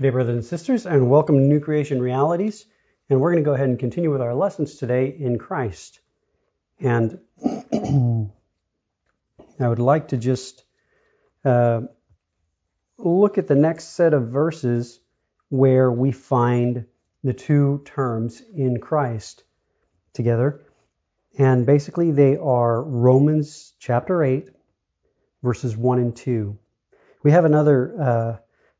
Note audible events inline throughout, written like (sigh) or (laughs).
Good day, brothers and sisters, and welcome to New Creation Realities. And we're going to go ahead and continue with our lessons today in Christ. And (clears throat) I would like to just uh, look at the next set of verses where we find the two terms in Christ together. And basically, they are Romans chapter 8, verses 1 and 2. We have another uh,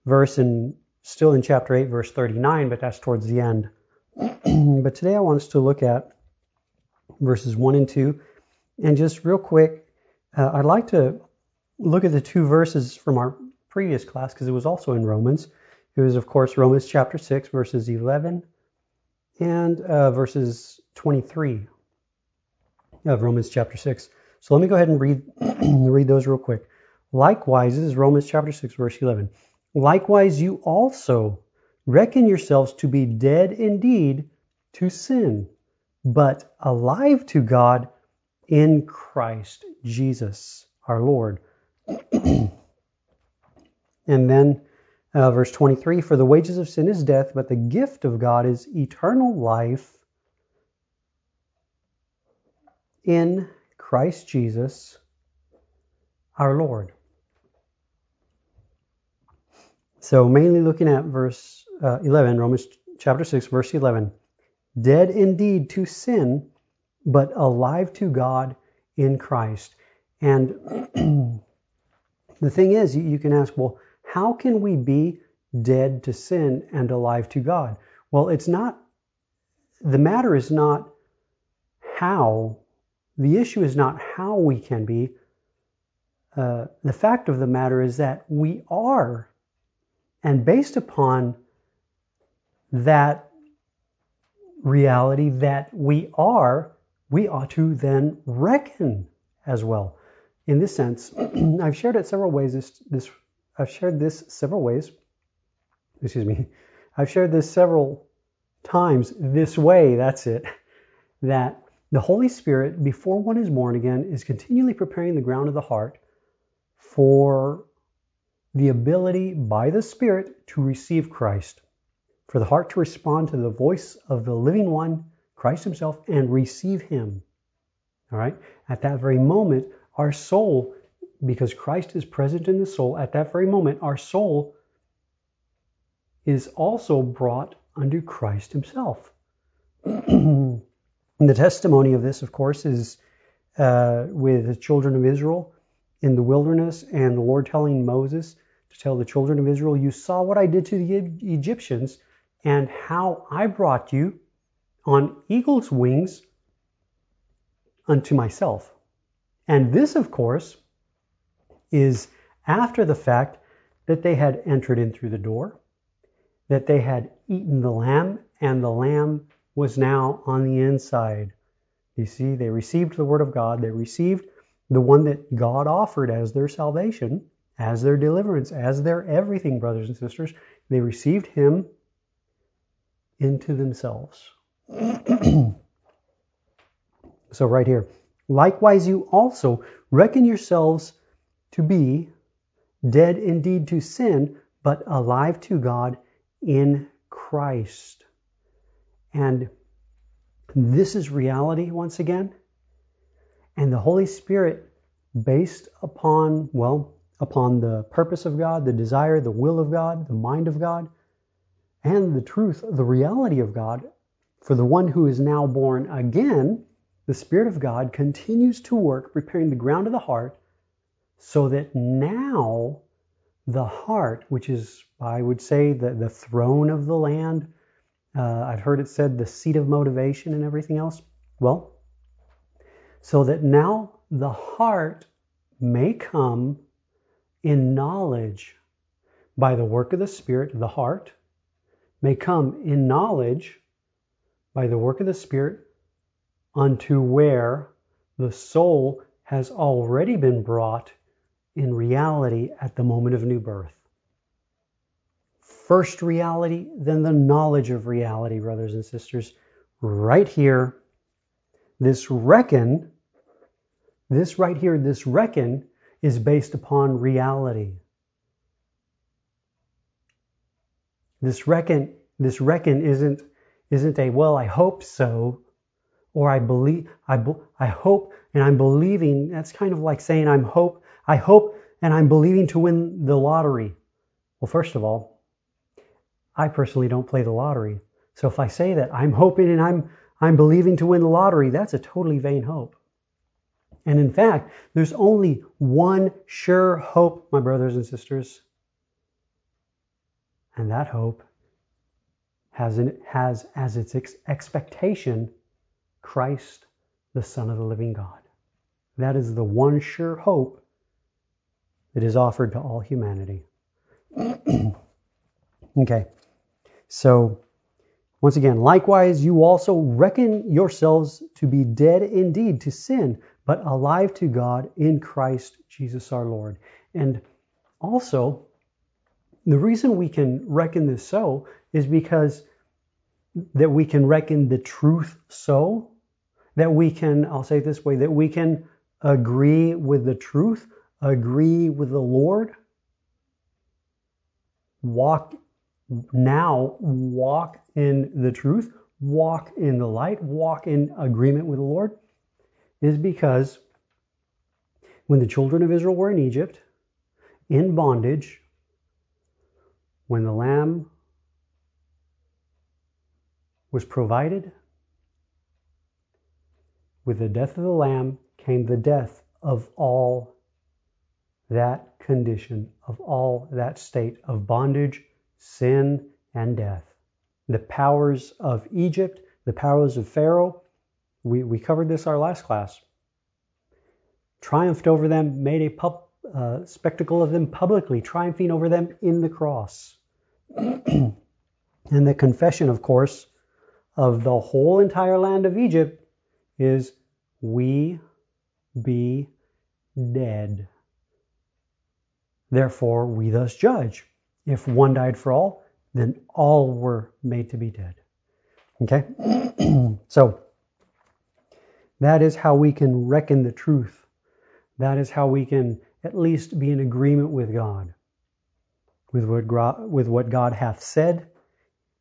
verse in still in chapter 8, verse 39, but that's towards the end. (clears throat) but today I want us to look at verses 1 and 2. And just real quick, uh, I'd like to look at the two verses from our previous class because it was also in Romans. It was, of course, Romans chapter 6, verses 11 and uh, verses 23 of Romans chapter 6. So let me go ahead and read, (clears throat) read those real quick. Likewise, this is Romans chapter 6, verse 11. Likewise, you also reckon yourselves to be dead indeed to sin, but alive to God in Christ Jesus our Lord. (clears throat) and then uh, verse 23 For the wages of sin is death, but the gift of God is eternal life in Christ Jesus our Lord. So, mainly looking at verse uh, 11, Romans chapter 6, verse 11. Dead indeed to sin, but alive to God in Christ. And (clears throat) the thing is, you can ask, well, how can we be dead to sin and alive to God? Well, it's not, the matter is not how, the issue is not how we can be. Uh, the fact of the matter is that we are and based upon that reality that we are, we ought to then reckon as well. In this sense, (clears throat) I've shared it several ways. This, this, I've shared this several ways. Excuse me. I've shared this several times this way. That's it. That the Holy Spirit, before one is born again, is continually preparing the ground of the heart for the ability by the Spirit to receive Christ, for the heart to respond to the voice of the living one, Christ Himself, and receive Him. All right? At that very moment, our soul, because Christ is present in the soul, at that very moment, our soul is also brought unto Christ Himself. (clears throat) the testimony of this, of course, is uh, with the children of Israel in the wilderness and the Lord telling Moses to tell the children of Israel, You saw what I did to the Egyptians and how I brought you on eagle's wings unto myself. And this, of course, is after the fact that they had entered in through the door, that they had eaten the lamb, and the lamb was now on the inside. You see, they received the word of God, they received the one that God offered as their salvation, as their deliverance, as their everything, brothers and sisters. They received him into themselves. (clears throat) so, right here, likewise, you also reckon yourselves to be dead indeed to sin, but alive to God in Christ. And this is reality once again. And the Holy Spirit, based upon, well, upon the purpose of God, the desire, the will of God, the mind of God, and the truth, the reality of God, for the one who is now born again, the Spirit of God continues to work, preparing the ground of the heart, so that now the heart, which is, I would say, the, the throne of the land, uh, I've heard it said the seat of motivation and everything else. Well, so that now the heart may come in knowledge by the work of the Spirit, the heart may come in knowledge by the work of the Spirit unto where the soul has already been brought in reality at the moment of new birth. First reality, then the knowledge of reality, brothers and sisters. Right here, this reckon, this right here, this reckon is based upon reality. This reckon, this reckon isn't isn't a well, I hope so, or I believe, I, I hope and I'm believing. That's kind of like saying I'm hope, I hope and I'm believing to win the lottery. Well, first of all, I personally don't play the lottery. So if I say that I'm hoping and I'm I'm believing to win the lottery, that's a totally vain hope. And in fact, there's only one sure hope, my brothers and sisters. And that hope has, in, has as its ex- expectation Christ, the Son of the living God. That is the one sure hope that is offered to all humanity. (clears throat) okay, so once again, likewise, you also reckon yourselves to be dead indeed to sin, but alive to God in Christ Jesus our Lord. And also, the reason we can reckon this so is because that we can reckon the truth so, that we can, I'll say it this way, that we can agree with the truth, agree with the Lord, walk now, walk in the truth, walk in the light, walk in agreement with the Lord, is because when the children of Israel were in Egypt, in bondage, when the lamb was provided, with the death of the lamb came the death of all that condition, of all that state of bondage, sin, and death. The powers of Egypt, the powers of Pharaoh, we, we covered this our last class. Triumphed over them, made a pub, uh, spectacle of them publicly, triumphing over them in the cross. (clears throat) and the confession, of course, of the whole entire land of Egypt is we be dead. Therefore, we thus judge. If one died for all, then all were made to be dead. Okay? (clears throat) so, that is how we can reckon the truth. That is how we can at least be in agreement with God, with what with what God hath said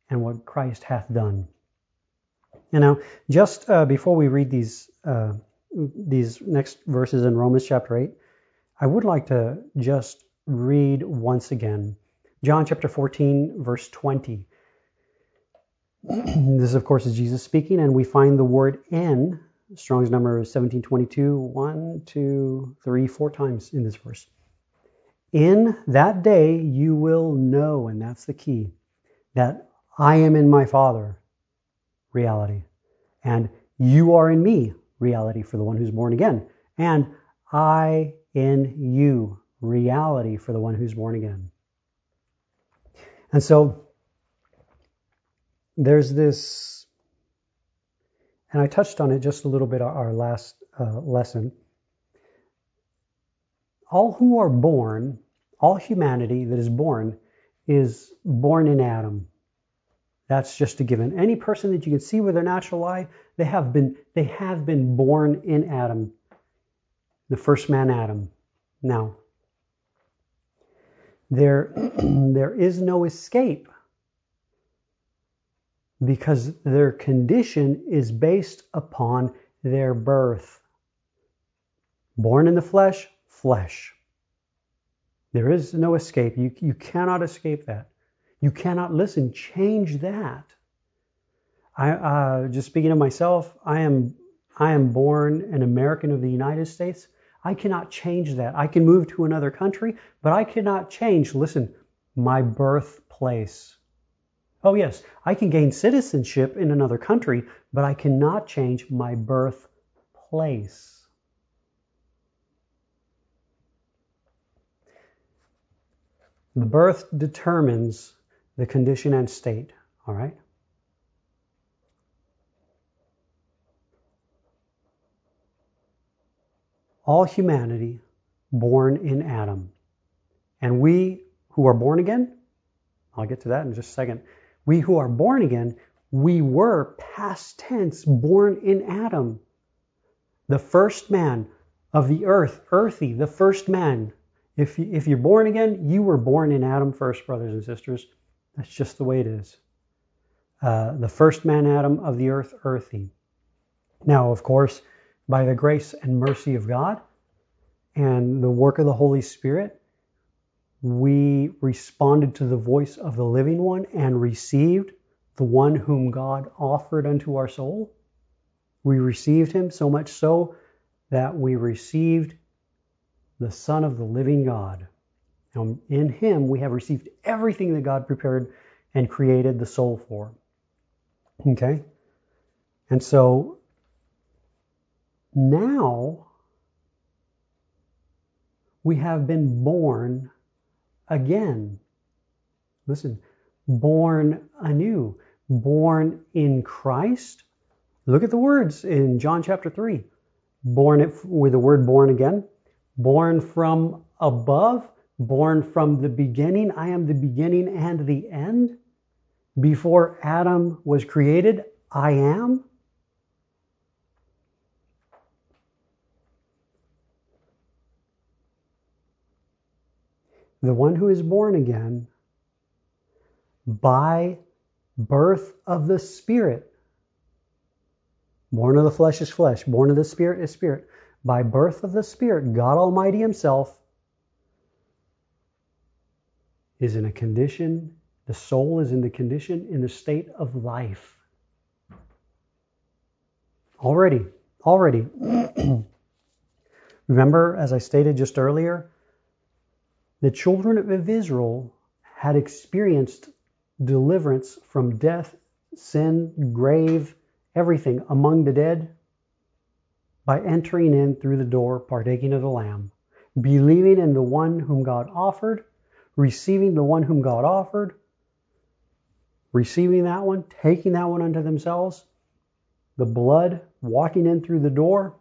and what Christ hath done. And now, just uh, before we read these uh, these next verses in Romans chapter 8, I would like to just read once again John chapter 14, verse 20. (clears throat) this, of course, is Jesus speaking, and we find the word in Strong's number is 1722, one, two, three, four times in this verse. In that day you will know, and that's the key, that I am in my Father, reality, and you are in me, reality for the one who's born again, and I in you, reality for the one who's born again. And so there's this and I touched on it just a little bit our last uh, lesson. All who are born, all humanity that is born, is born in Adam. That's just a given. Any person that you can see with their natural eye, they have been they have been born in Adam, the first man Adam. Now, there (clears throat) there is no escape because their condition is based upon their birth. Born in the flesh, flesh. There is no escape. You, you cannot escape that. You cannot listen, change that. I, uh, just speaking of myself, I am, I am born an American of the United States. I cannot change that. I can move to another country, but I cannot change, listen, my birthplace. Oh, yes, I can gain citizenship in another country, but I cannot change my birthplace. The birth determines the condition and state, all right? All humanity born in Adam. And we who are born again, I'll get to that in just a second. We who are born again, we were past tense born in Adam. The first man of the earth, earthy, the first man. If, you, if you're born again, you were born in Adam first, brothers and sisters. That's just the way it is. Uh, the first man Adam of the earth, earthy. Now, of course, by the grace and mercy of God and the work of the Holy Spirit, we responded to the voice of the living one and received the one whom God offered unto our soul. We received him so much so that we received the Son of the living God. Now, in him, we have received everything that God prepared and created the soul for. Okay? And so now we have been born again. Listen, born anew, born in Christ. Look at the words in John chapter 3. Born with the word born again. Born from above, born from the beginning. I am the beginning and the end. Before Adam was created, I am. The one who is born again by birth of the Spirit. Born of the flesh is flesh, born of the Spirit is spirit. By birth of the Spirit, God Almighty Himself is in a condition, the soul is in the condition, in the state of life. Already, already. (clears throat) Remember, as I stated just earlier, the children of Israel had experienced deliverance from death, sin, grave, everything among the dead by entering in through the door, partaking of the Lamb, believing in the one whom God offered, receiving the one whom God offered, receiving that one, taking that one unto themselves, the blood, walking in through the door,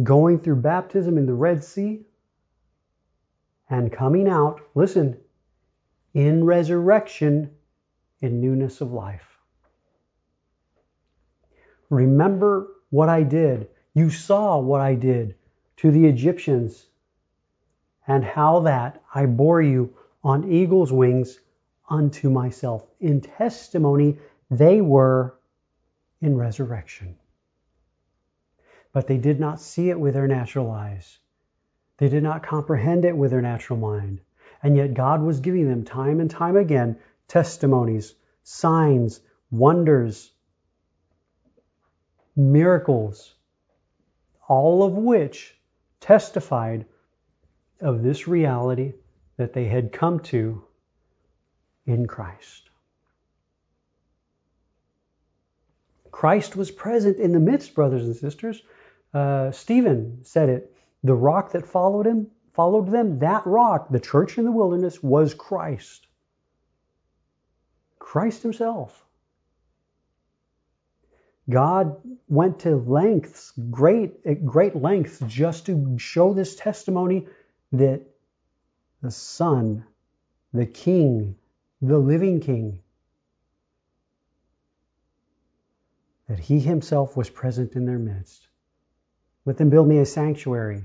going through baptism in the Red Sea, and coming out, listen, in resurrection in newness of life. Remember what I did. You saw what I did to the Egyptians and how that I bore you on eagle's wings unto myself. In testimony, they were in resurrection. But they did not see it with their natural eyes. They did not comprehend it with their natural mind. And yet God was giving them time and time again testimonies, signs, wonders, miracles, all of which testified of this reality that they had come to in Christ. Christ was present in the midst, brothers and sisters. Uh, Stephen said it. The rock that followed him followed them, that rock, the church in the wilderness, was Christ. Christ Himself. God went to lengths, great, great lengths, just to show this testimony that the Son, the King, the living King, that He Himself was present in their midst. Let them build me a sanctuary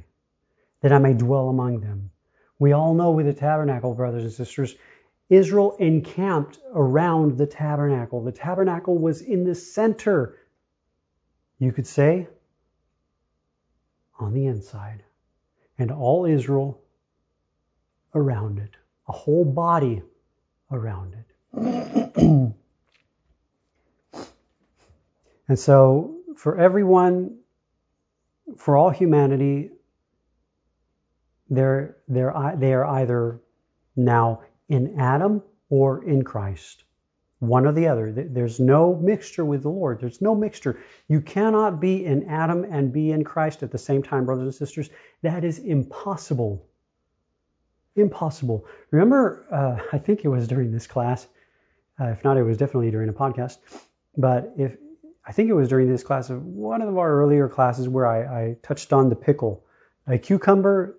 that I may dwell among them. We all know with the tabernacle, brothers and sisters, Israel encamped around the tabernacle. The tabernacle was in the center, you could say, on the inside. And all Israel around it, a whole body around it. (clears throat) and so, for everyone, for all humanity, they're, they're, they are either now in Adam or in Christ. One or the other. There's no mixture with the Lord. There's no mixture. You cannot be in Adam and be in Christ at the same time, brothers and sisters. That is impossible. Impossible. Remember, uh, (laughs) I think it was during this class. Uh, if not, it was definitely during a podcast. But if I think it was during this class of one of our earlier classes where I, I touched on the pickle. A cucumber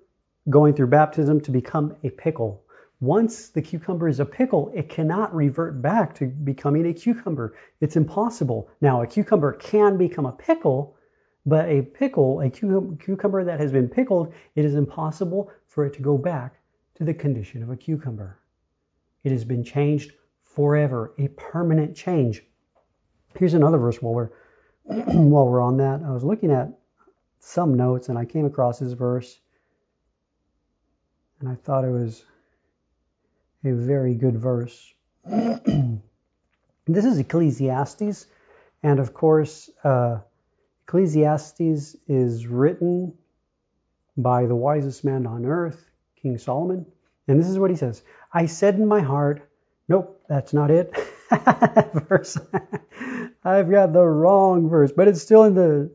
going through baptism to become a pickle. Once the cucumber is a pickle, it cannot revert back to becoming a cucumber. It's impossible. Now, a cucumber can become a pickle, but a pickle, a cucumber that has been pickled, it is impossible for it to go back to the condition of a cucumber. It has been changed forever, a permanent change. Here's another verse while we're (clears throat) while we're on that. I was looking at some notes and I came across this verse and I thought it was a very good verse. (clears throat) this is Ecclesiastes, and of course, uh, Ecclesiastes is written by the wisest man on earth, King Solomon. And this is what he says I said in my heart, nope, that's not it. (laughs) verse. I've got the wrong verse, but it's still in the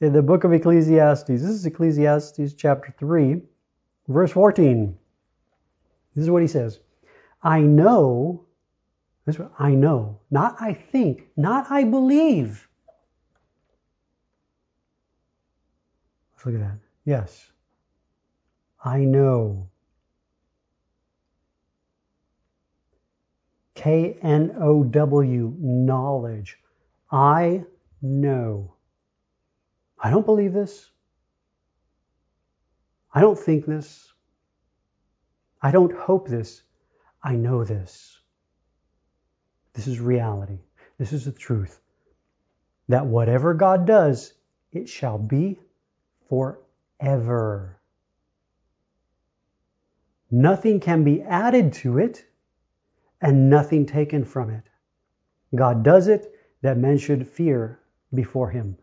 in the book of Ecclesiastes. This is Ecclesiastes chapter 3, verse 14. This is what he says. I know, this what I know, not I think, not I believe. Let's look at that. Yes. I know. K N O W, knowledge. I know. I don't believe this. I don't think this. I don't hope this. I know this. This is reality. This is the truth. That whatever God does, it shall be forever. Nothing can be added to it and nothing taken from it. God does it that men should fear before Him.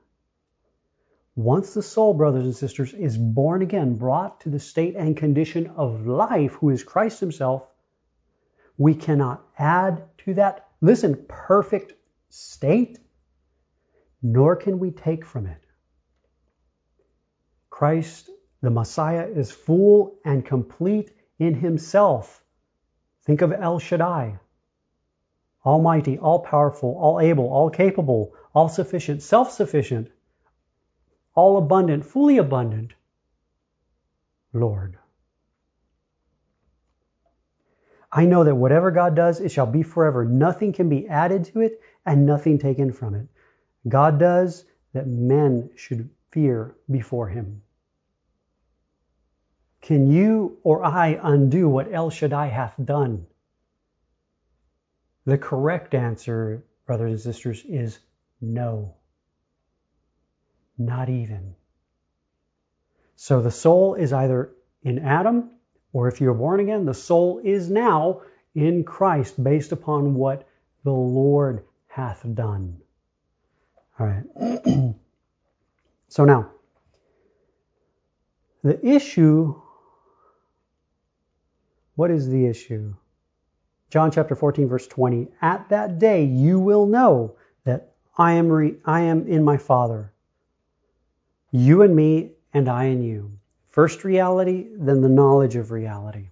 Once the soul, brothers and sisters, is born again, brought to the state and condition of life, who is Christ Himself, we cannot add to that, listen, perfect state, nor can we take from it. Christ, the Messiah, is full and complete in Himself. Think of El Shaddai. Almighty, all powerful, all able, all capable, all sufficient, self sufficient, all abundant, fully abundant Lord. I know that whatever God does, it shall be forever. Nothing can be added to it and nothing taken from it. God does that men should fear before him. Can you or I undo what El Shaddai hath done? The correct answer, brothers and sisters, is no. Not even. So the soul is either in Adam or if you're born again, the soul is now in Christ based upon what the Lord hath done. All right. (clears throat) so now, the issue what is the issue? John chapter 14, verse 20. At that day you will know that I am, re- I am in my Father, you and me, and I in you. First reality, then the knowledge of reality.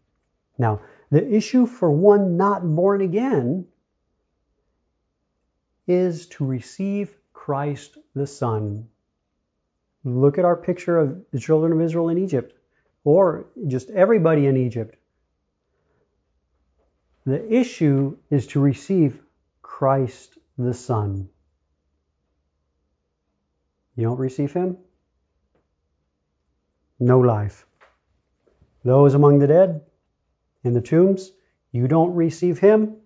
Now, the issue for one not born again is to receive Christ the Son. Look at our picture of the children of Israel in Egypt, or just everybody in Egypt. The issue is to receive Christ the Son. You don't receive Him? no life. Those among the dead in the tombs, you don't receive him,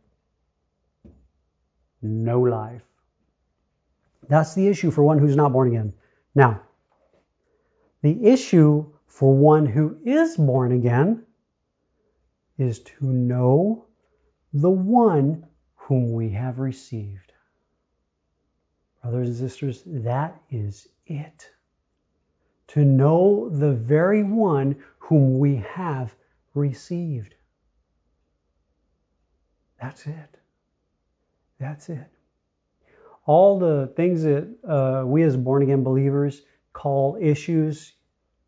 no life. That's the issue for one who's not born again. Now, the issue for one who is born again is to know the one whom we have received. Brothers and sisters, that is it to know the very one whom we have received. That's it. That's it. All the things that uh, we as born again believers call issues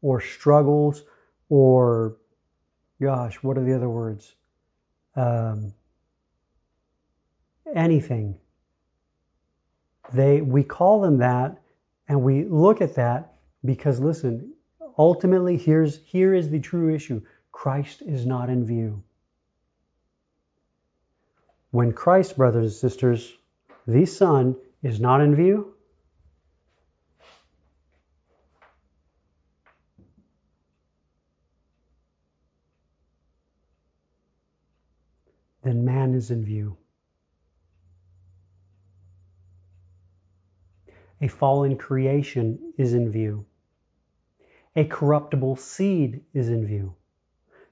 or struggles or, gosh, what are the other words? Um, anything. They, we call them that and we look at that because listen, ultimately here's here is the true issue. Christ is not in view. When Christ, brothers and sisters, the Son is not in view, then man is in view. A fallen creation is in view. A corruptible seed is in view.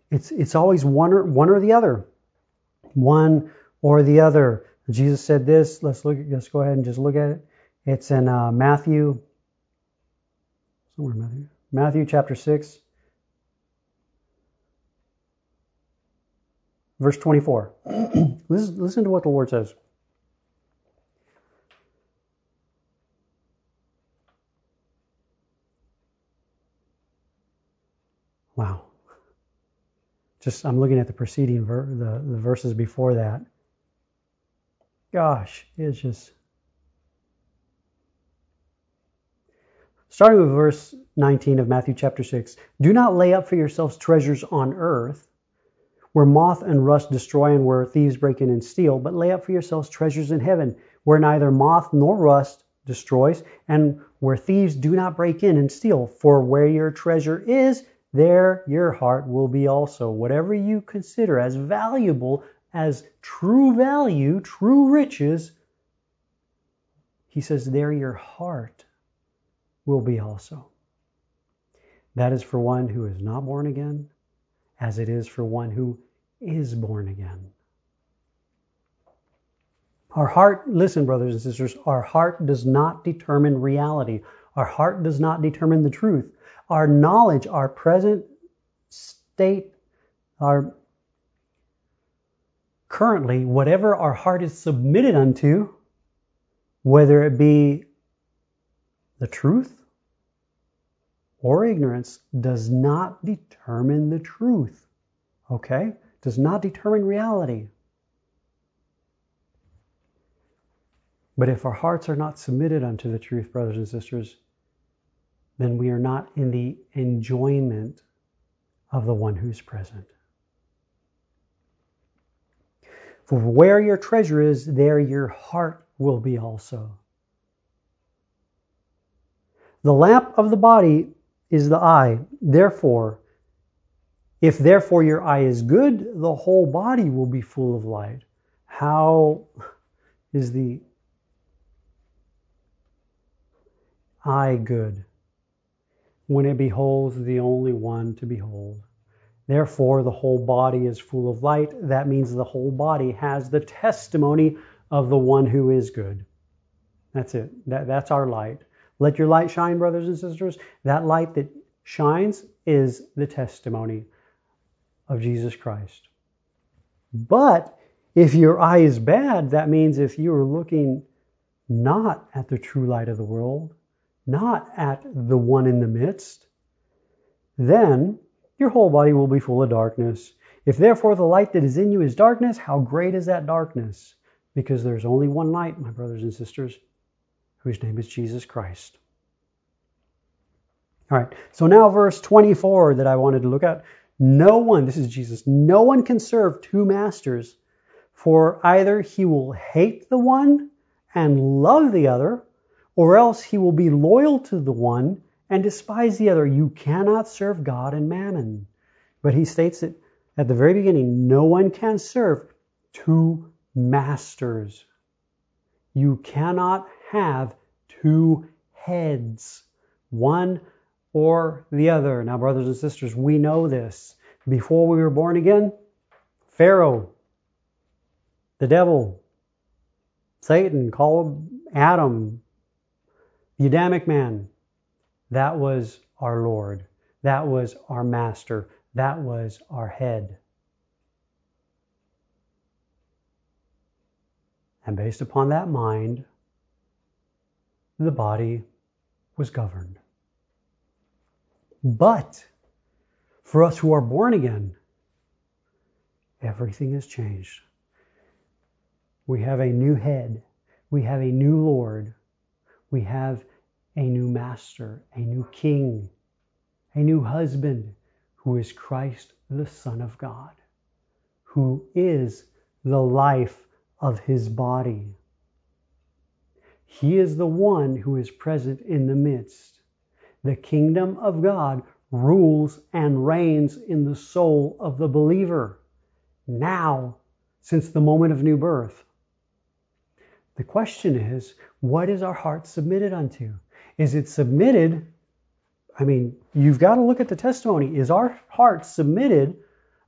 It's, it's always one or, one or the other. One or the other. Jesus said this. Let's look. Let's go ahead and just look at it. It's in uh, Matthew. Somewhere Matthew. Matthew chapter six, verse twenty-four. (clears throat) listen, listen to what the Lord says. Just I'm looking at the preceding ver- the, the verses before that. Gosh, it's just starting with verse 19 of Matthew chapter 6. Do not lay up for yourselves treasures on earth, where moth and rust destroy and where thieves break in and steal, but lay up for yourselves treasures in heaven, where neither moth nor rust destroys, and where thieves do not break in and steal. For where your treasure is, there your heart will be also. Whatever you consider as valuable, as true value, true riches, he says, there your heart will be also. That is for one who is not born again, as it is for one who is born again. Our heart, listen, brothers and sisters, our heart does not determine reality. Our heart does not determine the truth our knowledge, our present state, our currently, whatever our heart is submitted unto, whether it be the truth or ignorance, does not determine the truth. Okay? Does not determine reality. But if our hearts are not submitted unto the truth, brothers and sisters, then we are not in the enjoyment of the one who's present. For where your treasure is, there your heart will be also. The lamp of the body is the eye. Therefore, if therefore your eye is good, the whole body will be full of light. How is the eye good? When it beholds the only one to behold. Therefore, the whole body is full of light. That means the whole body has the testimony of the one who is good. That's it. That, that's our light. Let your light shine, brothers and sisters. That light that shines is the testimony of Jesus Christ. But if your eye is bad, that means if you are looking not at the true light of the world, not at the one in the midst, then your whole body will be full of darkness. If therefore the light that is in you is darkness, how great is that darkness? Because there's only one light, my brothers and sisters, whose name is Jesus Christ. All right, so now verse 24 that I wanted to look at. No one, this is Jesus, no one can serve two masters, for either he will hate the one and love the other, or else he will be loyal to the one and despise the other. You cannot serve God and mammon. But he states it at the very beginning no one can serve two masters. You cannot have two heads, one or the other. Now, brothers and sisters, we know this. Before we were born again, Pharaoh, the devil, Satan called Adam the Adamic man, that was our Lord. That was our master. That was our head. And based upon that mind, the body was governed. But for us who are born again, everything has changed. We have a new head. We have a new Lord we have a new master, a new king, a new husband who is Christ, the Son of God, who is the life of his body. He is the one who is present in the midst. The kingdom of God rules and reigns in the soul of the believer. Now, since the moment of new birth. The question is, what is our heart submitted unto? Is it submitted? I mean, you've got to look at the testimony. Is our heart submitted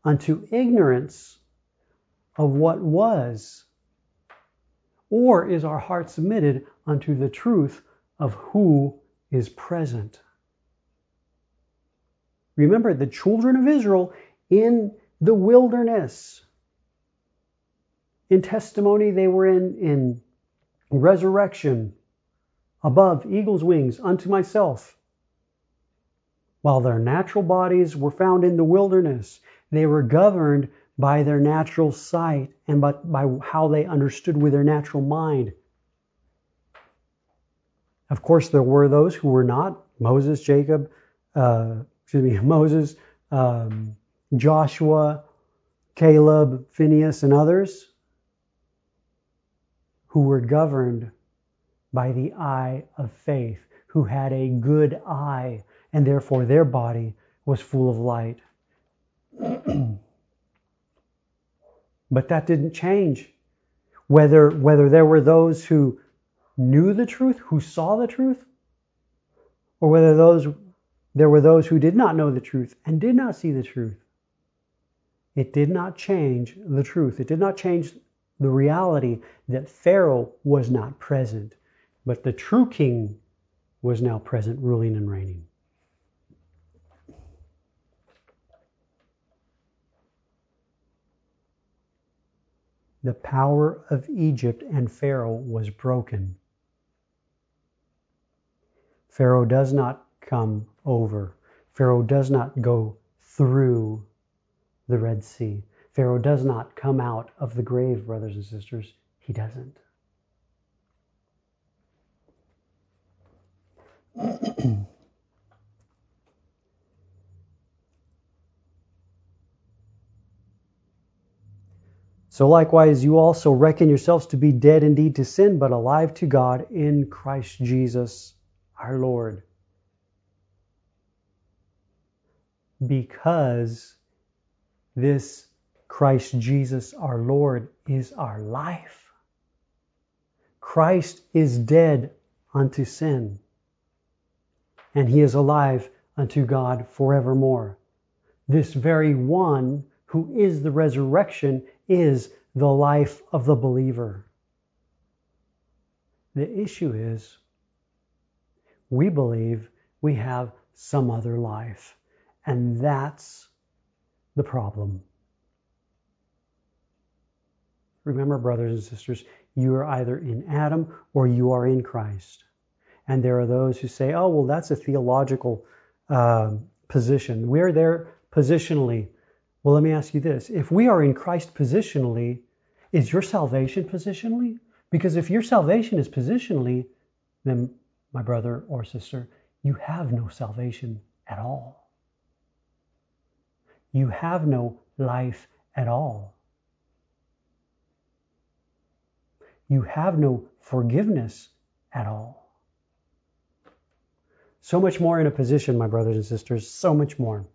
unto ignorance of what was? Or is our heart submitted unto the truth of who is present? Remember, the children of Israel in the wilderness, in testimony, they were in, in resurrection, above eagle's wings unto myself. While their natural bodies were found in the wilderness, they were governed by their natural sight and by, by how they understood with their natural mind. Of course, there were those who were not Moses, Jacob, uh, excuse me, (laughs) Moses, um, Joshua, Caleb, Phineas, and others who were governed by the eye of faith, who had a good eye, and therefore their body was full of light. (clears throat) but that didn't change. Whether, whether there were those who knew the truth, who saw the truth, or whether those, there were those who did not know the truth and did not see the truth. It did not change the truth. It did not change the reality that Pharaoh was not present, but the true king was now present, ruling and reigning. The power of Egypt and Pharaoh was broken. Pharaoh does not come over. Pharaoh does not go through the Red Sea. Pharaoh does not come out of the grave, brothers and sisters. He doesn't. (clears throat) so likewise, you also reckon yourselves to be dead indeed to sin, but alive to God in Christ Jesus our Lord. Because this Christ Jesus our Lord is our life. Christ is dead unto sin, and he is alive unto God forevermore. This very one who is the resurrection is the life of the believer. The issue is we believe we have some other life, and that's the problem. Remember, brothers and sisters, you are either in Adam or you are in Christ. And there are those who say, oh, well, that's a theological uh, position. We're there positionally. Well, let me ask you this. If we are in Christ positionally, is your salvation positionally? Because if your salvation is positionally, then, my brother or sister, you have no salvation at all. You have no life at all. You have no forgiveness at all. So much more in a position, my brothers and sisters, so much more.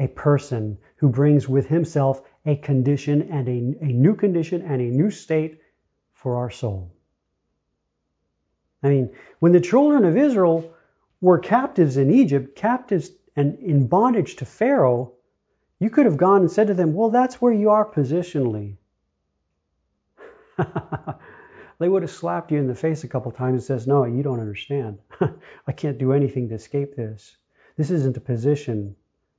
A person who brings with himself a condition and a, a new condition and a new state for our soul. I mean, when the children of Israel were captives in Egypt, captives and in bondage to Pharaoh, you could have gone and said to them, Well, that's where you are positionally. (laughs) they would have slapped you in the face a couple times and says, "No, you don't understand. (laughs) I can't do anything to escape this. This isn't a position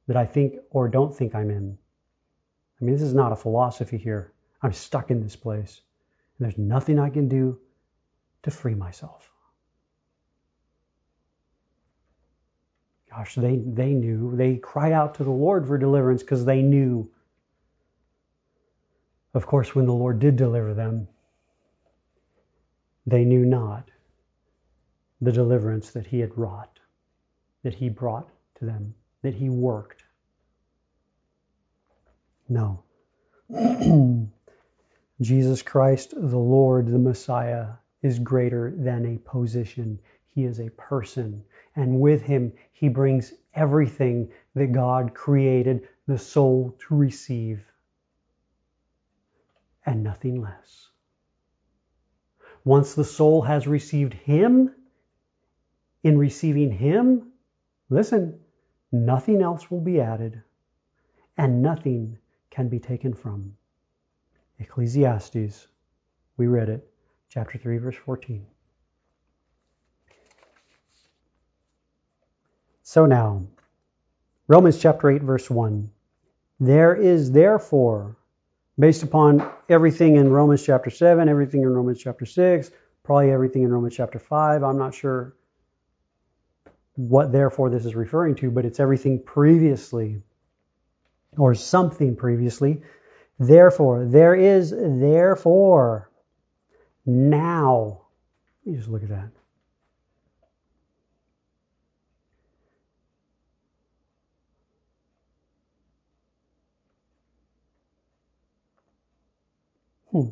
that I think or don't think I'm in. I mean, this is not a philosophy here. I'm stuck in this place. And there's nothing I can do to free myself." Gosh, they, they knew. They cried out to the Lord for deliverance because they knew of course, when the Lord did deliver them, they knew not the deliverance that He had wrought, that He brought to them, that He worked. No. (clears throat) Jesus Christ, the Lord, the Messiah, is greater than a position. He is a person. And with him, he brings everything that God created the soul to receive and nothing less. Once the soul has received Him, in receiving Him, listen, nothing else will be added and nothing can be taken from. Ecclesiastes, we read it, chapter 3, verse 14. So now, Romans chapter 8, verse 1. There is therefore, based upon everything in Romans chapter 7, everything in Romans chapter 6, probably everything in Romans chapter 5, I'm not sure what therefore this is referring to, but it's everything previously or something previously. Therefore, there is therefore now. Me just look at that. Hmm.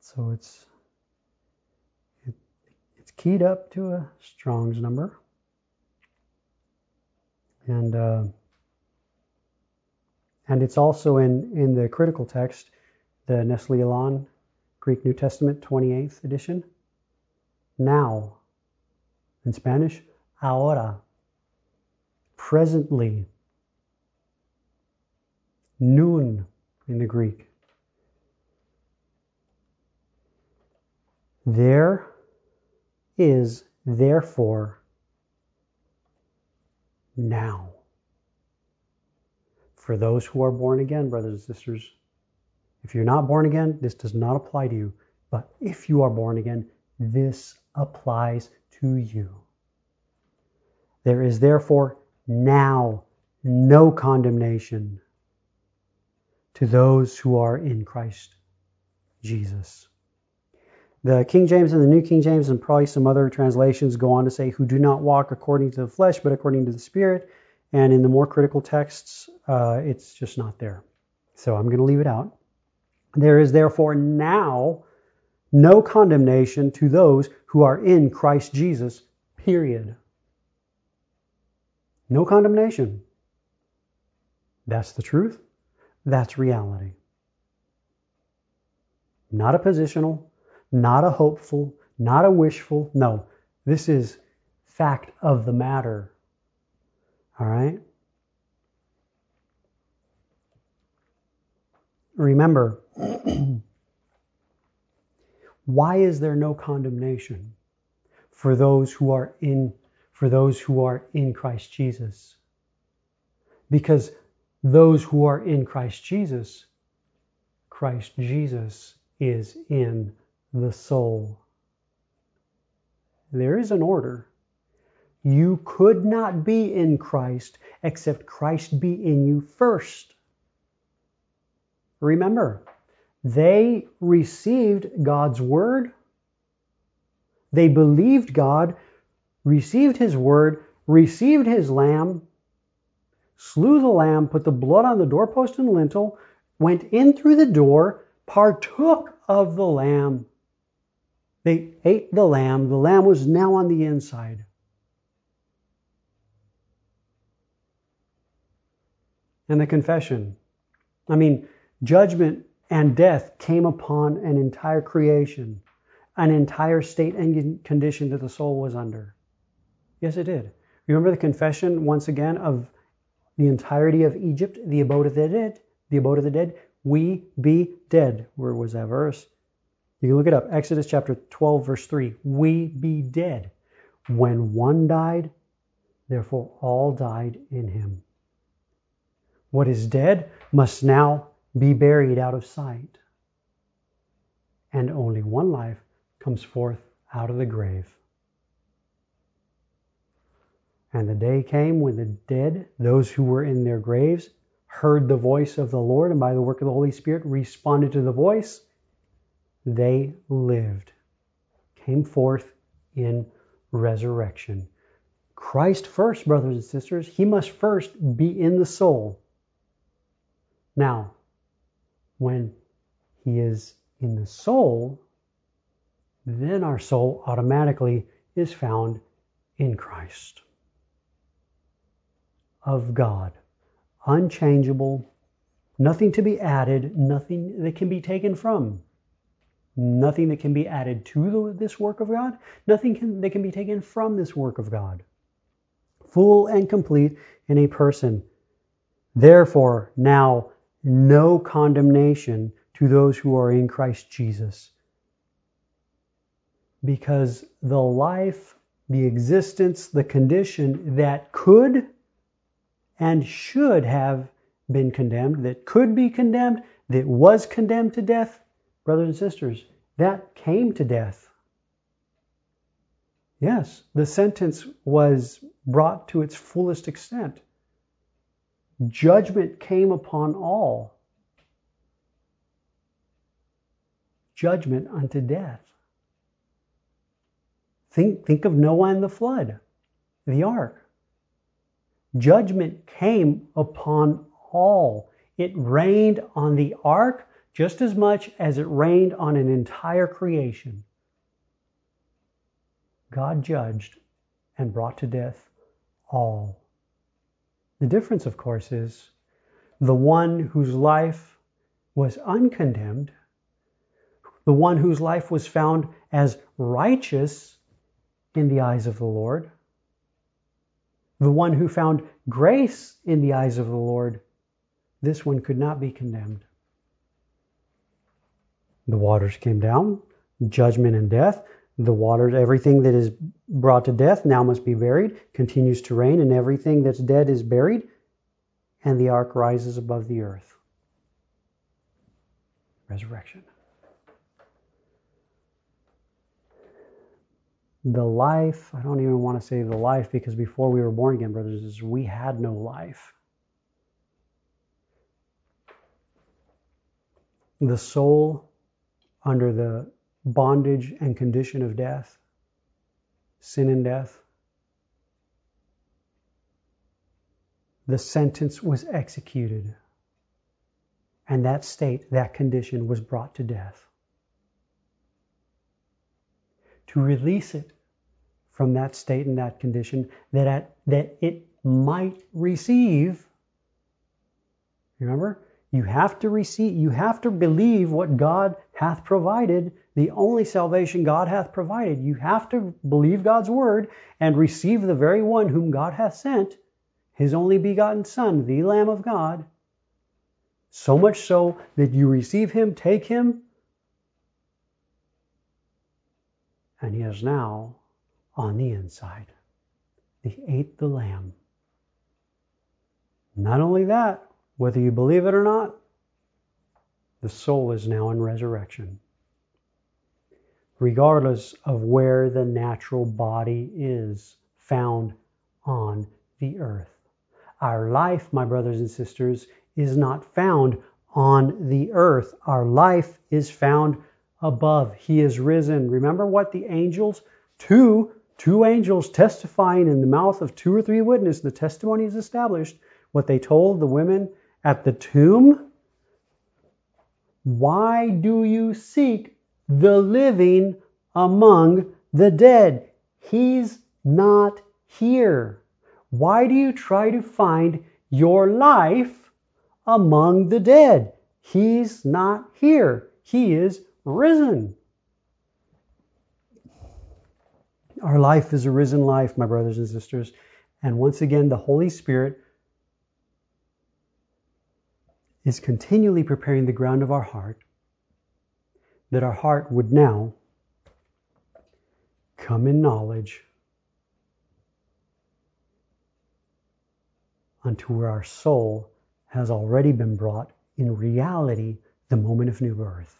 So it's it, it's keyed up to a Strong's number, and uh, and it's also in in the critical text, the Nestle Aland Greek New Testament 28th edition. Now, in Spanish, ahora, presently, noon in the Greek. There is therefore now. For those who are born again, brothers and sisters, if you're not born again, this does not apply to you. But if you are born again, this applies to you. There is therefore now no condemnation to those who are in Christ Jesus. The King James and the New King James and probably some other translations go on to say, who do not walk according to the flesh, but according to the Spirit. And in the more critical texts, uh, it's just not there. So I'm going to leave it out. There is therefore now no condemnation to those who are in Christ Jesus, period. No condemnation. That's the truth. That's reality. Not a positional, not a hopeful, not a wishful. No, this is fact of the matter. All right? Remember, (clears throat) why is there no condemnation for those who are in for those who are in Christ Jesus? Because those who are in Christ Jesus, Christ Jesus is in the soul. There is an order. You could not be in Christ except Christ be in you first. Remember, they received God's word. They believed God, received his word, received his lamb, slew the lamb, put the blood on the doorpost and lintel, went in through the door, partook of the lamb, they ate the lamb. The lamb was now on the inside. And the confession. I mean, judgment and death came upon an entire creation, an entire state and condition that the soul was under. Yes, it did. Remember the confession once again of the entirety of Egypt, the abode of the dead, the abode of the dead. We be dead. Where was that verse? You can look it up. Exodus chapter 12, verse 3. We be dead. When one died, therefore all died in him. What is dead must now be buried out of sight. And only one life comes forth out of the grave. And the day came when the dead, those who were in their graves, heard the voice of the Lord, and by the work of the Holy Spirit responded to the voice they lived, came forth in resurrection. Christ first, brothers and sisters, he must first be in the soul. Now, when he is in the soul, then our soul automatically is found in Christ. Of God, unchangeable, Nothing to be added, nothing that can be taken from. Nothing that can be added to this work of God, nothing can, that can be taken from this work of God. Full and complete in a person. Therefore, now no condemnation to those who are in Christ Jesus. Because the life, the existence, the condition that could and should have been condemned, that could be condemned, that was condemned to death, brothers and sisters, that came to death. Yes, the sentence was brought to its fullest extent. Judgment came upon all. Judgment unto death. Think, think of Noah and the flood, the ark. Judgment came upon all. It rained on the ark just as much as it rained on an entire creation. God judged and brought to death all. The difference, of course, is the one whose life was uncondemned, the one whose life was found as righteous in the eyes of the Lord, the one who found grace in the eyes of the Lord, this one could not be condemned. The waters came down, judgment and death. The waters, everything that is brought to death now must be buried, continues to reign, and everything that's dead is buried, and the ark rises above the earth. Resurrection. The life, I don't even want to say the life because before we were born again, brothers, we had no life. The soul under the bondage and condition of death, sin and death. The sentence was executed, and that state, that condition was brought to death. To release it from that state and that condition, that, at, that it might receive, remember, you have to receive, you have to believe what God hath provided, the only salvation God hath provided. You have to believe God's word and receive the very one whom God hath sent, his only begotten Son, the Lamb of God. So much so that you receive him, take him, and he is now on the inside. He ate the lamb. Not only that, whether you believe it or not, the soul is now in resurrection. Regardless of where the natural body is found on the earth. Our life, my brothers and sisters, is not found on the earth. Our life is found above. He is risen. Remember what the angels, two, two angels testifying in the mouth of two or three witnesses, the testimony is established, what they told the women at the tomb? Why do you seek the living among the dead? He's not here. Why do you try to find your life among the dead? He's not here. He is risen. Our life is a risen life, my brothers and sisters. And once again, the Holy Spirit is continually preparing the ground of our heart that our heart would now come in knowledge unto where our soul has already been brought in reality the moment of new birth.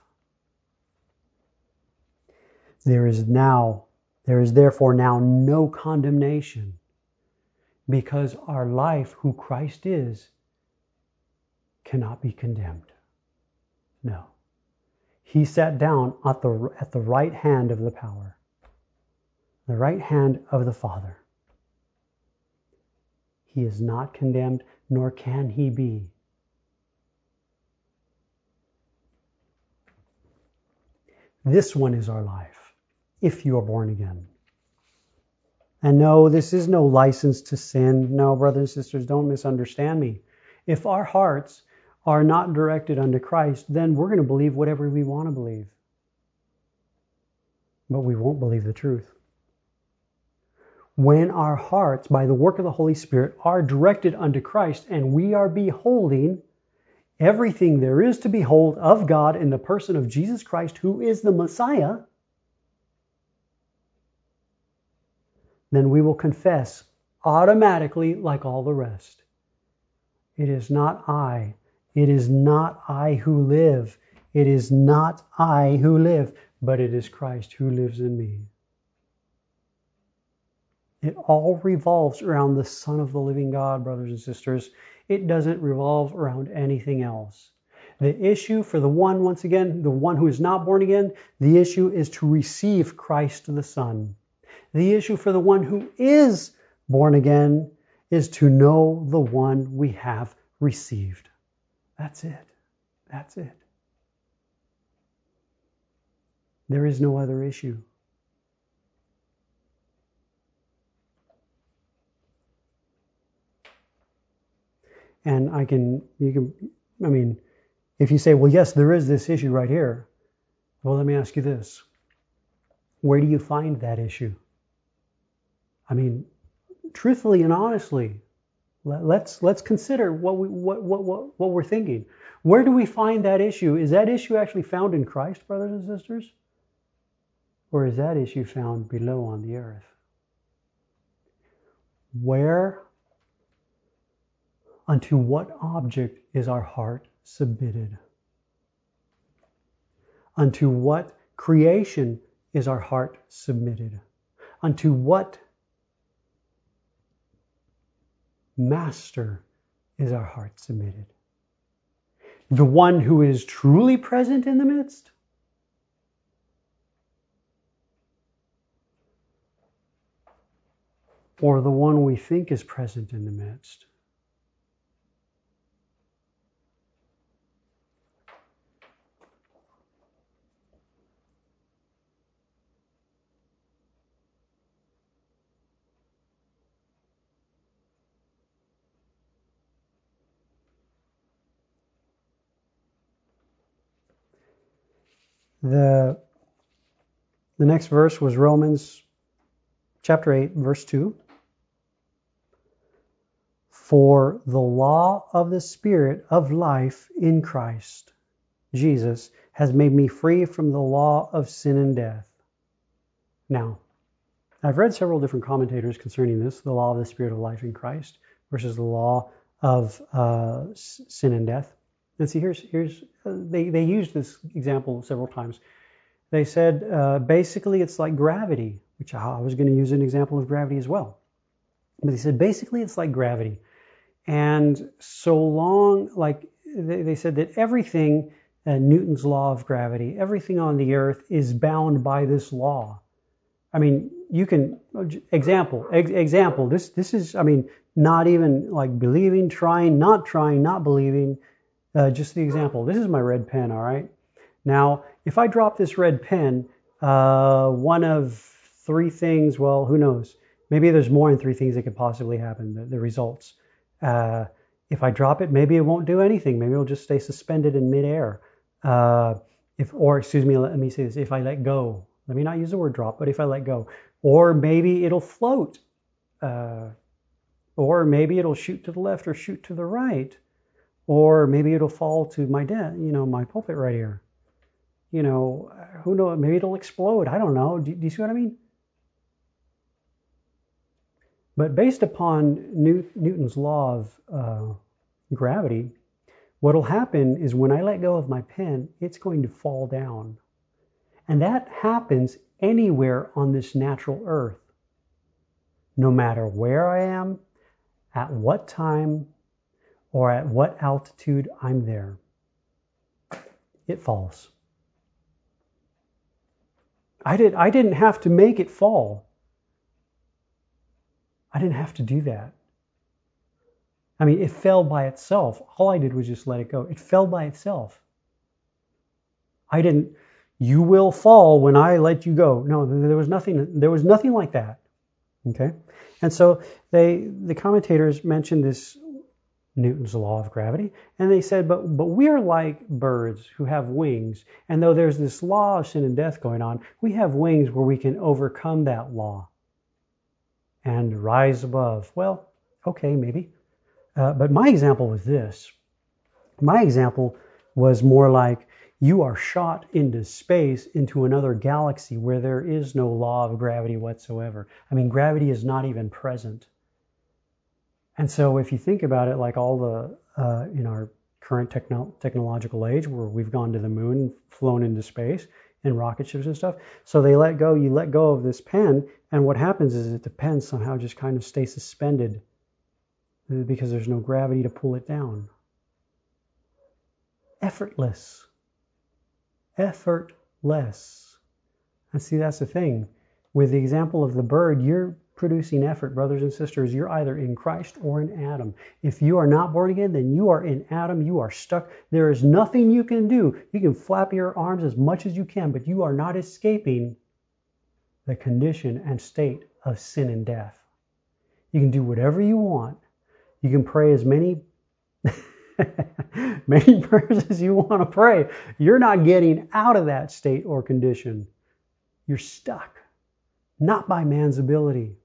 There is now, there is therefore now no condemnation because our life, who Christ is, cannot be condemned. No. He sat down at the, at the right hand of the power, the right hand of the Father. He is not condemned, nor can he be. This one is our life, if you are born again. And no, this is no license to sin. No, brothers and sisters, don't misunderstand me. If our hearts are not directed unto Christ, then we're going to believe whatever we want to believe. But we won't believe the truth. When our hearts, by the work of the Holy Spirit, are directed unto Christ and we are beholding everything there is to behold of God in the person of Jesus Christ, who is the Messiah, then we will confess automatically like all the rest. It is not I. It is not I who live. It is not I who live, but it is Christ who lives in me. It all revolves around the Son of the living God, brothers and sisters. It doesn't revolve around anything else. The issue for the one, once again, the one who is not born again, the issue is to receive Christ the Son. The issue for the one who is born again is to know the one we have received. That's it. That's it. There is no other issue. And I can, you can, I mean, if you say, well, yes, there is this issue right here, well, let me ask you this. Where do you find that issue? I mean, truthfully and honestly, let's let's consider what we what what what, what we're thinking. Where do we find that issue? Is that issue actually found in Christ, brothers and sisters? Or is that issue found below on the earth? Where unto what object is our heart submitted? Unto what creation is our heart submitted? Unto what master is our heart submitted? The one who is truly present in the midst? Or the one we think is present in the midst? The, the next verse was Romans chapter 8, verse 2. For the law of the Spirit of life in Christ Jesus has made me free from the law of sin and death. Now, I've read several different commentators concerning this the law of the Spirit of life in Christ versus the law of uh, sin and death. And see, here's here's uh, they they used this example several times. They said uh, basically it's like gravity, which I was going to use an example of gravity as well. But they said basically it's like gravity, and so long like they, they said that everything uh, Newton's law of gravity, everything on the earth is bound by this law. I mean, you can example ex, example. This this is I mean not even like believing, trying, not trying, not believing uh, just the example. This is my red pen, all right? Now, if I drop this red pen, uh, one of three things, well, who knows? Maybe there's more than three things that could possibly happen, the, the results. Uh, if I drop it, maybe it won't do anything. Maybe it'll just stay suspended in midair. Uh, if, or excuse me, let me say this: if I let go, let me not use the word drop, but if I let go, or maybe it'll float, uh, or maybe it'll shoot to the left or shoot to the right. Or maybe it'll fall to my desk, you know, my pulpit right here. You know, who knows? Maybe it'll explode. I don't know. Do, do you see what I mean? But based upon New, Newton's law of uh, gravity, what'll happen is when I let go of my pen, it's going to fall down. And that happens anywhere on this natural earth. No matter where I am, at what time, or at what altitude I'm there, it falls. I, did, I didn't have to make it fall. I didn't have to do that. I mean, it fell by itself. All I did was just let it go. It fell by itself. I didn't, you will fall when I let you go. No, there was nothing, there was nothing like that. Okay? And so they, the commentators mentioned this Newton's law of gravity. And they said, but, but we're like birds who have wings. And though there's this law of sin and death going on, we have wings where we can overcome that law and rise above. Well, okay, maybe. Uh, but my example was this. My example was more like you are shot into space into another galaxy where there is no law of gravity whatsoever. I mean, gravity is not even present. And so if you think about it, like all the, uh, in our current techno- technological age where we've gone to the moon, flown into space in rocket ships and stuff. So they let go, you let go of this pen, and what happens is it, pen somehow just kind of stays suspended because there's no gravity to pull it down. Effortless. Effortless. And see, that's the thing. With the example of the bird, you're producing effort, brothers and sisters, you're either in Christ or in Adam. If you are not born again, then you are in Adam. You are stuck. There is nothing you can do. You can flap your arms as much as you can, but you are not escaping the condition and state of sin and death. You can do whatever you want. You can pray as many (laughs) many prayers as you want to pray. You're not getting out of that state or condition. You're stuck. Not by man's ability.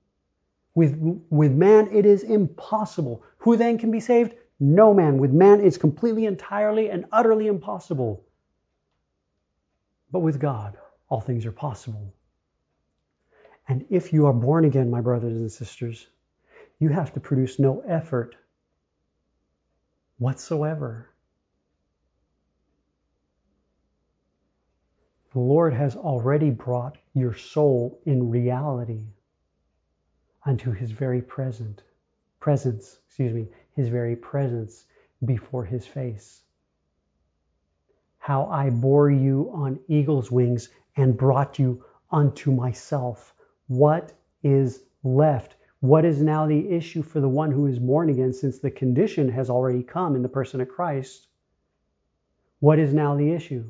With, with man, it is impossible. Who then can be saved? No man. With man, it's completely, entirely, and utterly impossible. But with God, all things are possible. And if you are born again, my brothers and sisters, you have to produce no effort whatsoever. The Lord has already brought your soul in reality unto his very present presence, excuse me, his very presence before his face. How I bore you on eagle's wings and brought you unto myself. What is left? What is now the issue for the one who is born again since the condition has already come in the person of Christ? What is now the issue?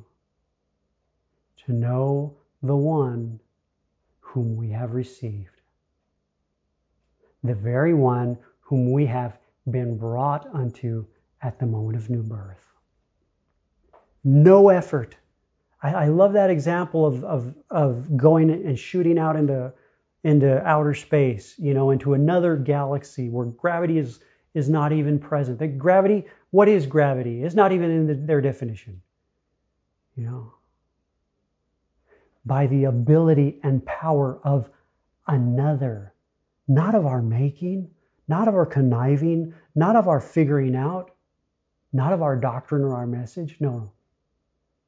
To know the one whom we have received the very one whom we have been brought unto at the moment of new birth. No effort. I, I love that example of, of, of going and shooting out into, into outer space, you know, into another galaxy where gravity is, is not even present. The gravity, what is gravity? It's not even in the, their definition, you know. By the ability and power of another not of our making, not of our conniving, not of our figuring out, not of our doctrine or our message. No,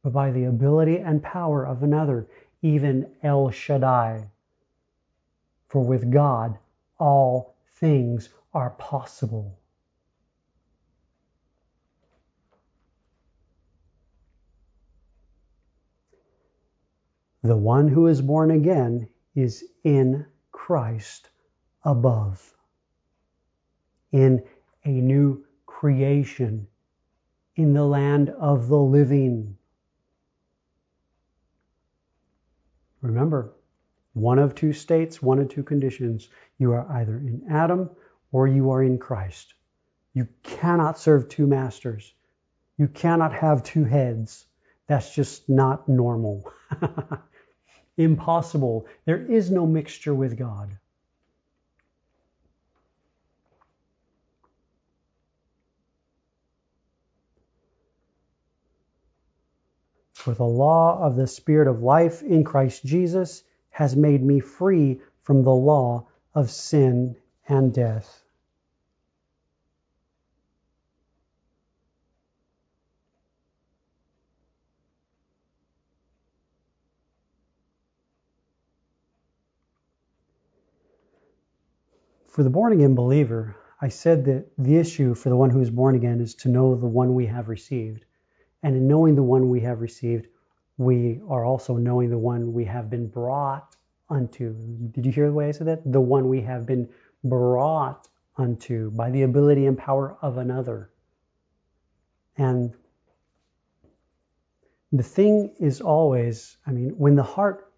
but by the ability and power of another, even El Shaddai. For with God, all things are possible. The one who is born again is in Christ above, in a new creation, in the land of the living. Remember, one of two states, one of two conditions. You are either in Adam or you are in Christ. You cannot serve two masters. You cannot have two heads. That's just not normal. (laughs) Impossible. There is no mixture with God. For the law of the Spirit of life in Christ Jesus has made me free from the law of sin and death. For the born again believer, I said that the issue for the one who is born again is to know the one we have received. And in knowing the one we have received, we are also knowing the one we have been brought unto. Did you hear the way I said that? The one we have been brought unto by the ability and power of another. And the thing is always, I mean, when the heart,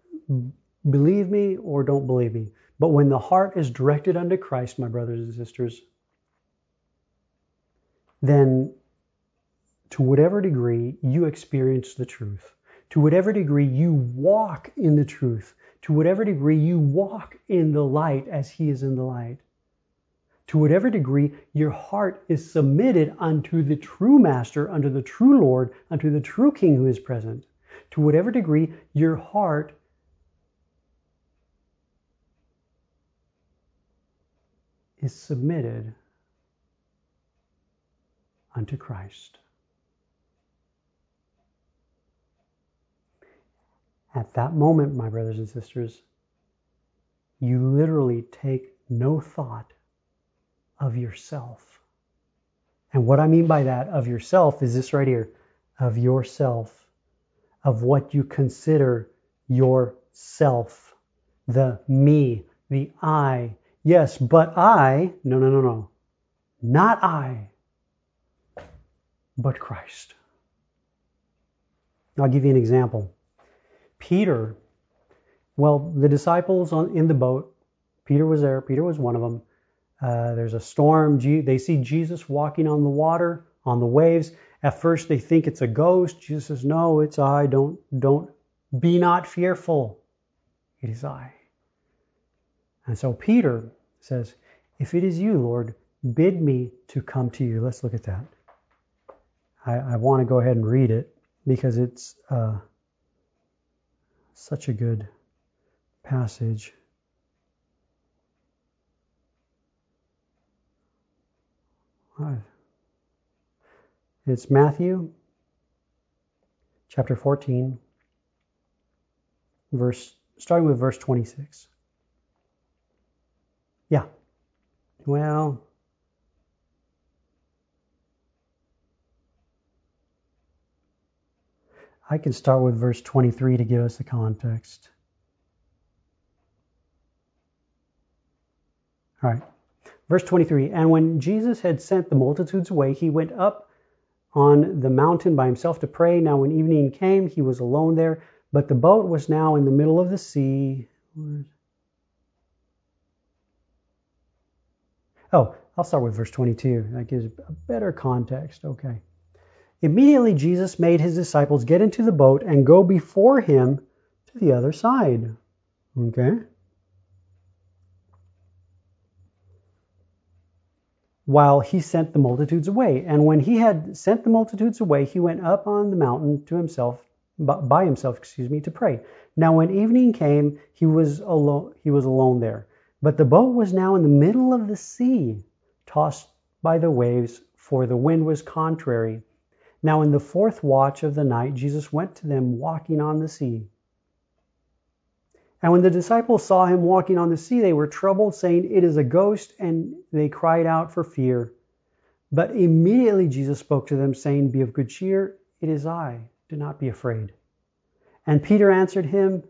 believe me or don't believe me, but when the heart is directed unto Christ, my brothers and sisters, then to whatever degree you experience the truth, to whatever degree you walk in the truth, to whatever degree you walk in the light as He is in the light, to whatever degree your heart is submitted unto the true Master, unto the true Lord, unto the true King who is present, to whatever degree your heart is submitted unto Christ. At that moment, my brothers and sisters, you literally take no thought of yourself. And what I mean by that, of yourself, is this right here of yourself, of what you consider yourself, the me, the I. Yes, but I, no, no, no, no. Not I, but Christ. I'll give you an example. Peter, well, the disciples on, in the boat, Peter was there, Peter was one of them. Uh, there's a storm. They see Jesus walking on the water, on the waves. At first, they think it's a ghost. Jesus says, "No, it's I. Don't, don't, be not fearful. It is I." And so Peter says, "If it is you, Lord, bid me to come to you." Let's look at that. I, I want to go ahead and read it because it's uh, such a good passage. It's Matthew chapter 14, verse starting with verse 26. Yeah. Well, I can start with verse 23 to give us the context. All right. Verse 23 And when Jesus had sent the multitudes away, he went up on the mountain by himself to pray. Now, when evening came, he was alone there, but the boat was now in the middle of the sea. Oh, I'll start with verse 22. That gives a better context. Okay. Immediately Jesus made his disciples get into the boat and go before him to the other side. Okay? While he sent the multitudes away. And when he had sent the multitudes away, he went up on the mountain to himself, by himself, excuse me, to pray. Now when evening came, he was alone, he was alone there. But the boat was now in the middle of the sea, tossed by the waves, for the wind was contrary. Now, in the fourth watch of the night, Jesus went to them walking on the sea. And when the disciples saw him walking on the sea, they were troubled, saying, It is a ghost, and they cried out for fear. But immediately Jesus spoke to them, saying, Be of good cheer, it is I, do not be afraid. And Peter answered him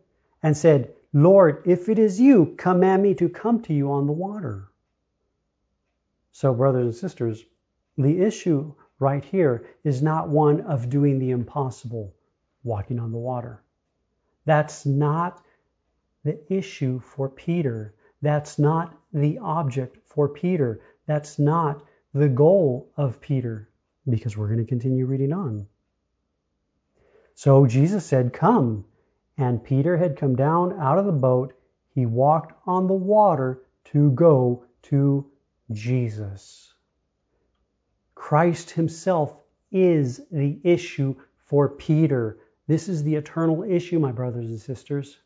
and said, Lord, if it is you, command me to come to you on the water. So, brothers and sisters, the issue right here is not one of doing the impossible, walking on the water. That's not the issue for Peter. That's not the object for Peter. That's not the goal of Peter, because we're going to continue reading on. So Jesus said, Come. And Peter had come down out of the boat. He walked on the water to go to Jesus. Christ himself is the issue for Peter. This is the eternal issue, my brothers and sisters.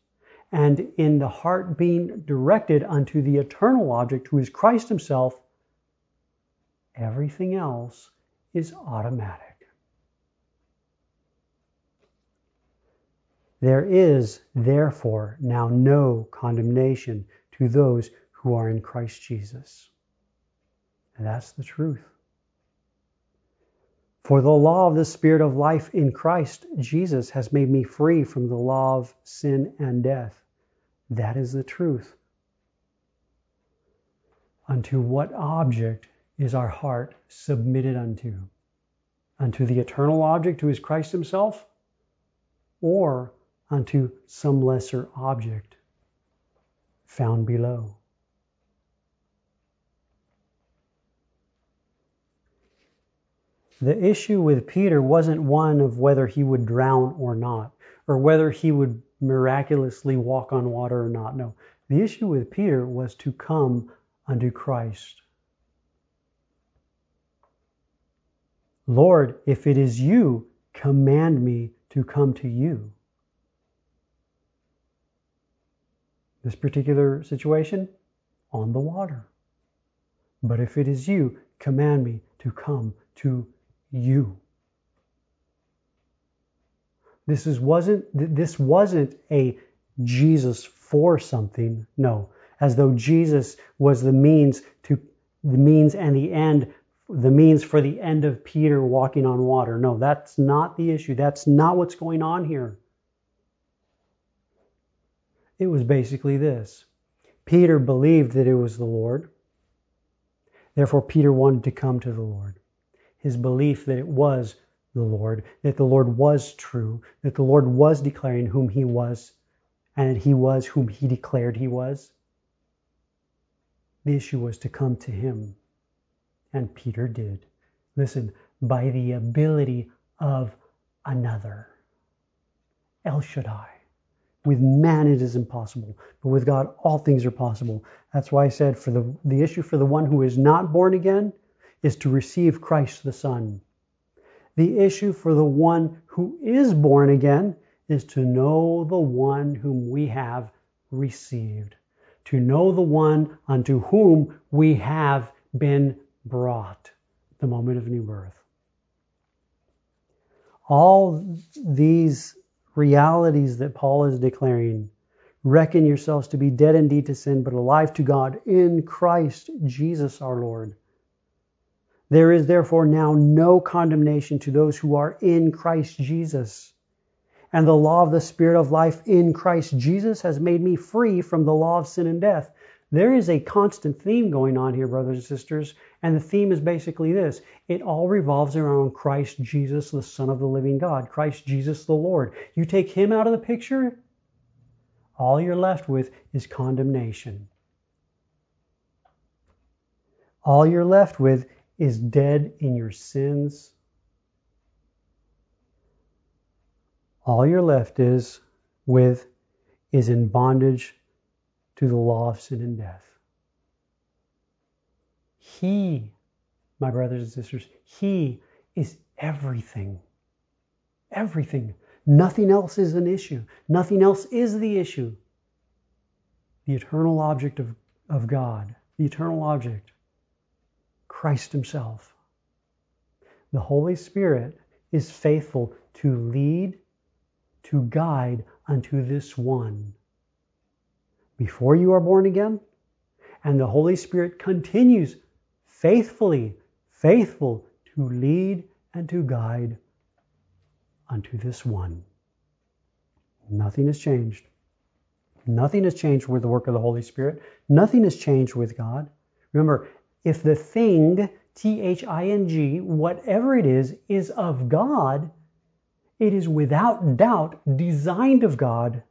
And in the heart being directed unto the eternal object, who is Christ himself, everything else is automatic. There is, therefore, now no condemnation to those who are in Christ Jesus. And that's the truth. For the law of the Spirit of life in Christ Jesus has made me free from the law of sin and death. That is the truth. Unto what object is our heart submitted unto? Unto the eternal object who is Christ Himself? Or unto some lesser object found below? The issue with Peter wasn't one of whether he would drown or not, or whether he would miraculously walk on water or not. No, the issue with Peter was to come unto Christ. Lord, if it is you, command me to come to you. This particular situation, on the water. But if it is you, command me to come to you. This is wasn't this wasn't a Jesus for something. No, as though Jesus was the means to the means and the end the means for the end of Peter walking on water. No, that's not the issue. That's not what's going on here. It was basically this. Peter believed that it was the Lord. Therefore, Peter wanted to come to the Lord. His belief that it was the Lord, that the Lord was true, that the Lord was declaring whom he was, and that he was whom he declared he was. The issue was to come to him. And Peter did. Listen, by the ability of another. El Shaddai. With man it is impossible, but with God all things are possible. That's why I said for the, the issue for the one who is not born again is to receive Christ the Son. The issue for the one who is born again is to know the one whom we have received, to know the one unto whom we have been brought, the moment of new birth. All these realities that Paul is declaring reckon yourselves to be dead indeed to sin, but alive to God in Christ Jesus our Lord. There is therefore now no condemnation to those who are in Christ Jesus. And the law of the Spirit of life in Christ Jesus has made me free from the law of sin and death. There is a constant theme going on here, brothers and sisters, and the theme is basically this it all revolves around Christ Jesus, the Son of the living God, Christ Jesus the Lord. You take him out of the picture, all you're left with is condemnation. All you're left with is dead in your sins. All you're left is with is in bondage to the law of sin and death. He, my brothers and sisters, He is everything. Everything. Nothing else is an issue. Nothing else is the issue. The eternal object of, of God, the eternal object. Christ Himself. The Holy Spirit is faithful to lead, to guide unto this one. Before you are born again, and the Holy Spirit continues faithfully, faithful to lead and to guide unto this one. Nothing has changed. Nothing has changed with the work of the Holy Spirit. Nothing has changed with God. Remember, if the thing, T H I N G, whatever it is, is of God, it is without doubt designed of God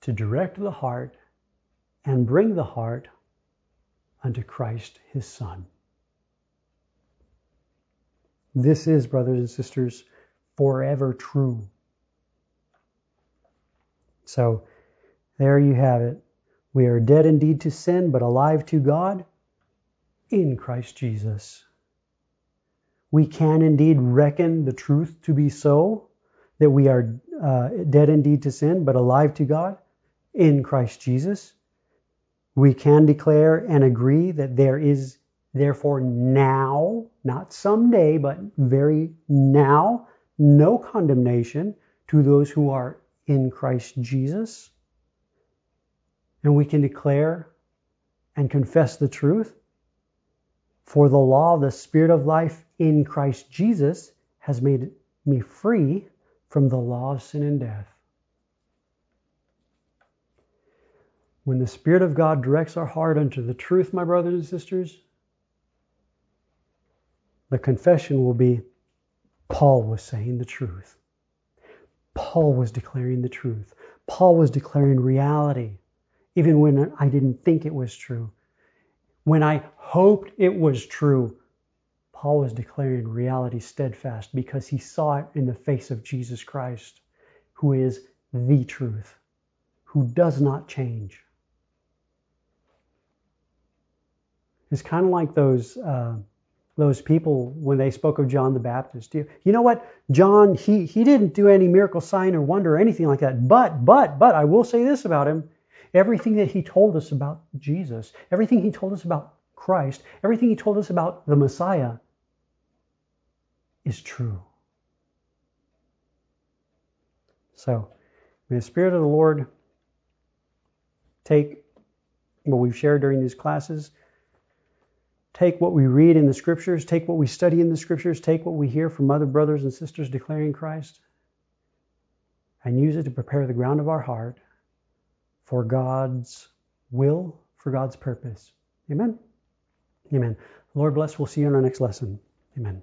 to direct the heart and bring the heart unto Christ his Son. This is, brothers and sisters, forever true. So, there you have it. We are dead indeed to sin, but alive to God in Christ Jesus. We can indeed reckon the truth to be so, that we are uh, dead indeed to sin, but alive to God in Christ Jesus. We can declare and agree that there is therefore now, not someday, but very now, no condemnation to those who are in Christ Jesus and we can declare and confess the truth. For the law of the Spirit of life in Christ Jesus has made me free from the law of sin and death. When the Spirit of God directs our heart unto the truth, my brothers and sisters, the confession will be Paul was saying the truth. Paul was declaring the truth. Paul was declaring reality even when I didn't think it was true. when I hoped it was true, Paul was declaring reality steadfast because he saw it in the face of Jesus Christ, who is the truth, who does not change. It's kind of like those uh, those people when they spoke of John the Baptist. You, you know what? John, he, he didn't do any miracle sign or wonder or anything like that. But, but, but I will say this about him. Everything that he told us about Jesus, everything he told us about Christ, everything he told us about the Messiah is true. So, may the Spirit of the Lord take what we've shared during these classes take what we read in the scriptures, take what we study in the scriptures, take what we hear from other brothers and sisters declaring Christ, and use it to prepare the ground of our heart for God's will, for God's purpose. Amen. Amen. Lord bless. We'll see you in our next lesson. Amen.